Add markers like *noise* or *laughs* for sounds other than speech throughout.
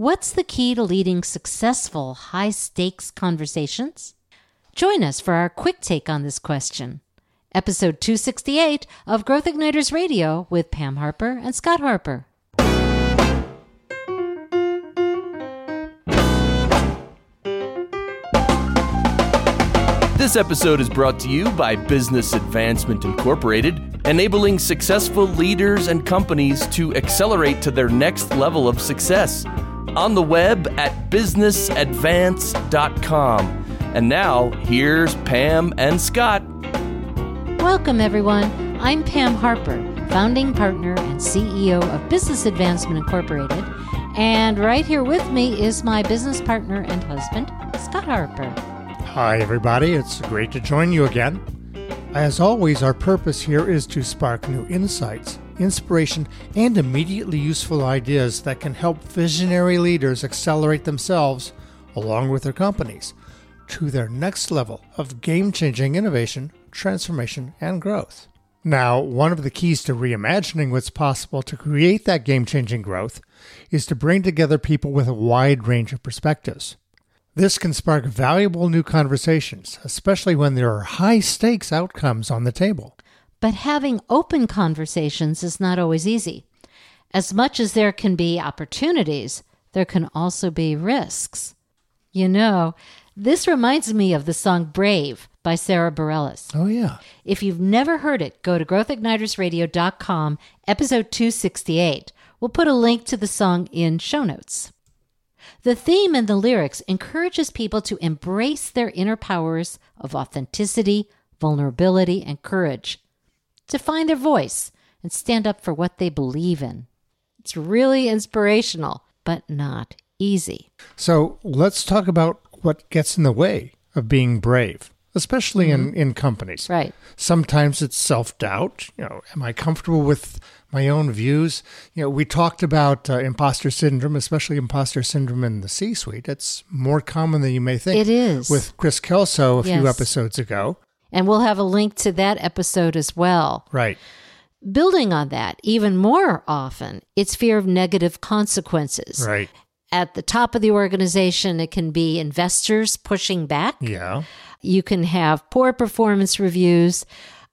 What's the key to leading successful, high stakes conversations? Join us for our quick take on this question. Episode 268 of Growth Igniters Radio with Pam Harper and Scott Harper. This episode is brought to you by Business Advancement Incorporated, enabling successful leaders and companies to accelerate to their next level of success. On the web at businessadvance.com. And now, here's Pam and Scott. Welcome, everyone. I'm Pam Harper, founding partner and CEO of Business Advancement Incorporated. And right here with me is my business partner and husband, Scott Harper. Hi, everybody. It's great to join you again. As always, our purpose here is to spark new insights, inspiration, and immediately useful ideas that can help visionary leaders accelerate themselves, along with their companies, to their next level of game changing innovation, transformation, and growth. Now, one of the keys to reimagining what's possible to create that game changing growth is to bring together people with a wide range of perspectives. This can spark valuable new conversations, especially when there are high stakes outcomes on the table. But having open conversations is not always easy. As much as there can be opportunities, there can also be risks. You know, this reminds me of the song Brave by Sara Bareilles. Oh, yeah. If you've never heard it, go to growthignitersradio.com, episode 268. We'll put a link to the song in show notes. The theme and the lyrics encourages people to embrace their inner powers of authenticity, vulnerability, and courage, to find their voice and stand up for what they believe in. It's really inspirational, but not easy. So let's talk about what gets in the way of being brave, especially mm-hmm. in, in companies. Right. Sometimes it's self doubt. You know, am I comfortable with my own views. You know, we talked about uh, imposter syndrome, especially imposter syndrome in the C suite. It's more common than you may think. It is. With Chris Kelso a yes. few episodes ago. And we'll have a link to that episode as well. Right. Building on that, even more often, it's fear of negative consequences. Right. At the top of the organization, it can be investors pushing back. Yeah. You can have poor performance reviews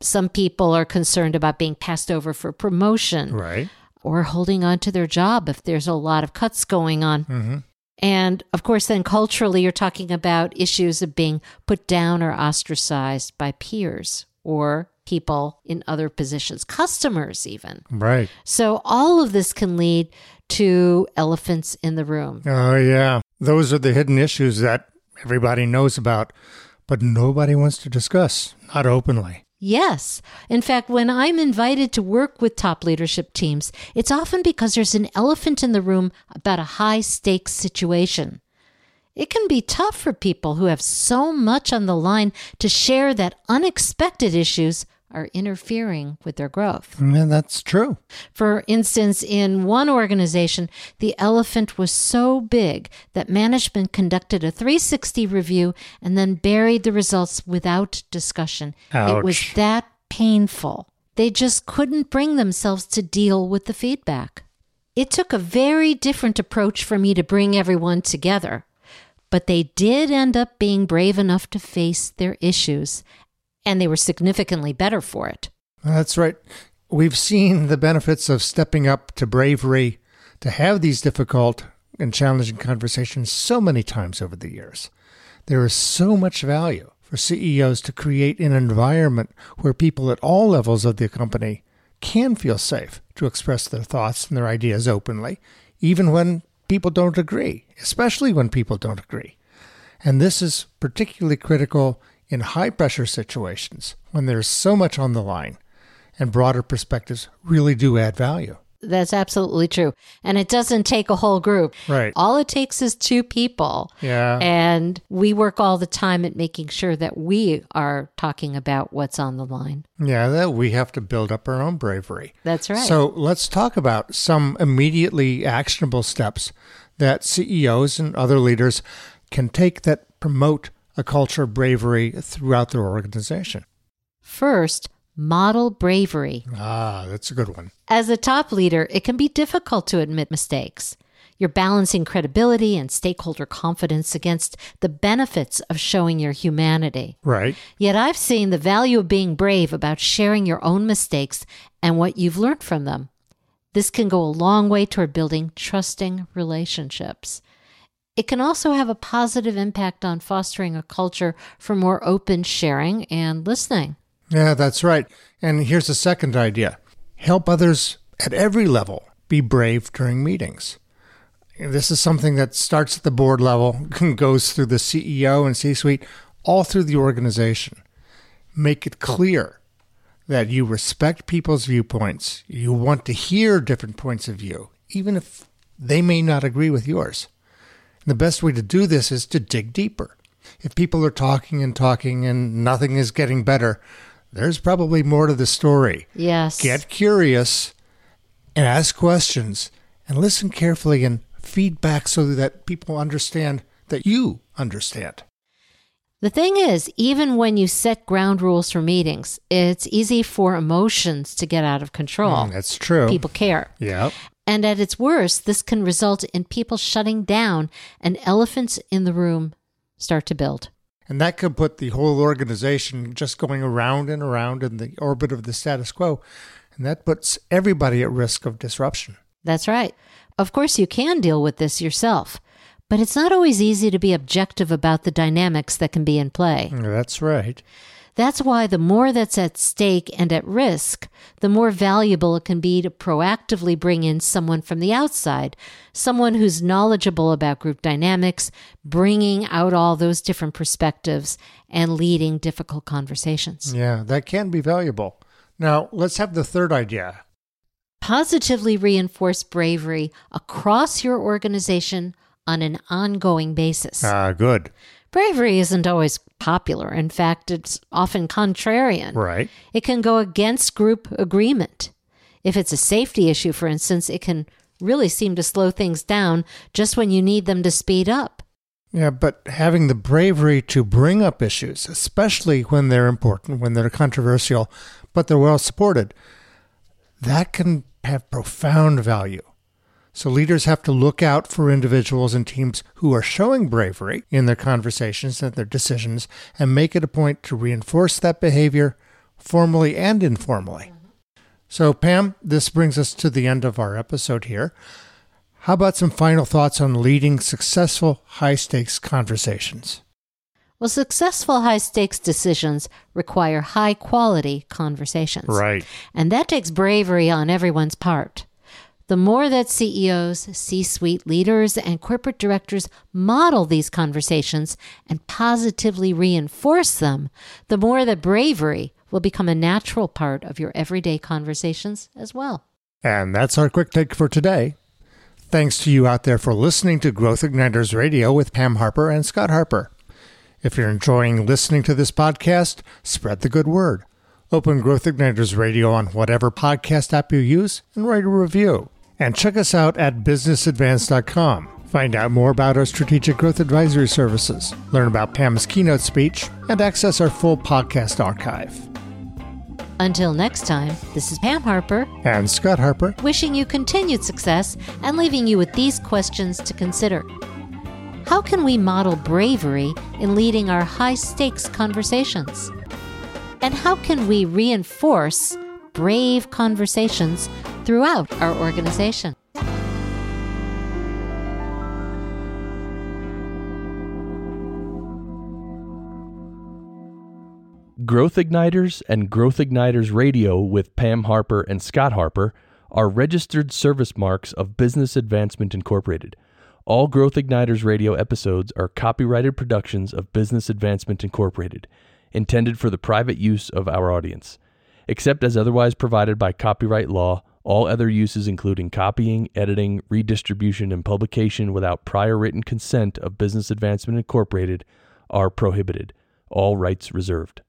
some people are concerned about being passed over for promotion. Right. Or holding on to their job if there's a lot of cuts going on. Mm-hmm. And of course, then culturally, you're talking about issues of being put down or ostracized by peers or people in other positions, customers, even. Right. So, all of this can lead to elephants in the room. Oh, yeah. Those are the hidden issues that everybody knows about, but nobody wants to discuss, not openly. Yes. In fact, when I'm invited to work with top leadership teams, it's often because there's an elephant in the room about a high stakes situation. It can be tough for people who have so much on the line to share that unexpected issues are interfering with their growth. Yeah, that's true. For instance, in one organization, the elephant was so big that management conducted a 360 review and then buried the results without discussion. Ouch. It was that painful. They just couldn't bring themselves to deal with the feedback. It took a very different approach for me to bring everyone together. But they did end up being brave enough to face their issues and they were significantly better for it. That's right. We've seen the benefits of stepping up to bravery to have these difficult and challenging conversations so many times over the years. There is so much value for CEOs to create an environment where people at all levels of the company can feel safe to express their thoughts and their ideas openly, even when people don't agree, especially when people don't agree. And this is particularly critical in high pressure situations when there's so much on the line and broader perspectives really do add value. That's absolutely true. And it doesn't take a whole group. Right. All it takes is two people. Yeah. And we work all the time at making sure that we are talking about what's on the line. Yeah, that we have to build up our own bravery. That's right. So let's talk about some immediately actionable steps that CEOs and other leaders can take that promote a culture of bravery throughout their organization? First, model bravery. Ah, that's a good one. As a top leader, it can be difficult to admit mistakes. You're balancing credibility and stakeholder confidence against the benefits of showing your humanity. Right. Yet I've seen the value of being brave about sharing your own mistakes and what you've learned from them. This can go a long way toward building trusting relationships. It can also have a positive impact on fostering a culture for more open sharing and listening. Yeah, that's right. And here's a second idea help others at every level be brave during meetings. This is something that starts at the board level, *laughs* goes through the CEO and C suite, all through the organization. Make it clear that you respect people's viewpoints. You want to hear different points of view, even if they may not agree with yours. And the best way to do this is to dig deeper. If people are talking and talking and nothing is getting better, there's probably more to the story. Yes. Get curious and ask questions and listen carefully and feedback so that people understand that you understand. The thing is, even when you set ground rules for meetings, it's easy for emotions to get out of control. Mm, that's true. People care. Yeah. And at its worst, this can result in people shutting down and elephants in the room start to build. And that could put the whole organization just going around and around in the orbit of the status quo. And that puts everybody at risk of disruption. That's right. Of course, you can deal with this yourself, but it's not always easy to be objective about the dynamics that can be in play. That's right. That's why the more that's at stake and at risk, the more valuable it can be to proactively bring in someone from the outside, someone who's knowledgeable about group dynamics, bringing out all those different perspectives and leading difficult conversations. Yeah, that can be valuable. Now, let's have the third idea. Positively reinforce bravery across your organization on an ongoing basis. Ah, good. Bravery isn't always popular. In fact, it's often contrarian. Right. It can go against group agreement. If it's a safety issue, for instance, it can really seem to slow things down just when you need them to speed up. Yeah, but having the bravery to bring up issues, especially when they're important, when they're controversial, but they're well supported, that can have profound value. So leaders have to look out for individuals and teams who are showing bravery in their conversations and their decisions and make it a point to reinforce that behavior formally and informally. So, Pam, this brings us to the end of our episode here. How about some final thoughts on leading successful high stakes conversations? Well, successful high stakes decisions require high quality conversations. Right. And that takes bravery on everyone's part. The more that CEOs, C suite leaders, and corporate directors model these conversations and positively reinforce them, the more that bravery will become a natural part of your everyday conversations as well. And that's our quick take for today. Thanks to you out there for listening to Growth Igniters Radio with Pam Harper and Scott Harper. If you're enjoying listening to this podcast, spread the good word. Open Growth Igniters Radio on whatever podcast app you use and write a review. And check us out at businessadvance.com. Find out more about our strategic growth advisory services, learn about Pam's keynote speech, and access our full podcast archive. Until next time, this is Pam Harper And Scott Harper, wishing you continued success and leaving you with these questions to consider. How can we model bravery in leading our high stakes conversations? And how can we reinforce brave conversations throughout our organization? Growth Igniters and Growth Igniters Radio with Pam Harper and Scott Harper are registered service marks of Business Advancement Incorporated. All Growth Igniters Radio episodes are copyrighted productions of Business Advancement Incorporated, intended for the private use of our audience. Except as otherwise provided by copyright law, all other uses, including copying, editing, redistribution, and publication without prior written consent of Business Advancement Incorporated, are prohibited. All rights reserved.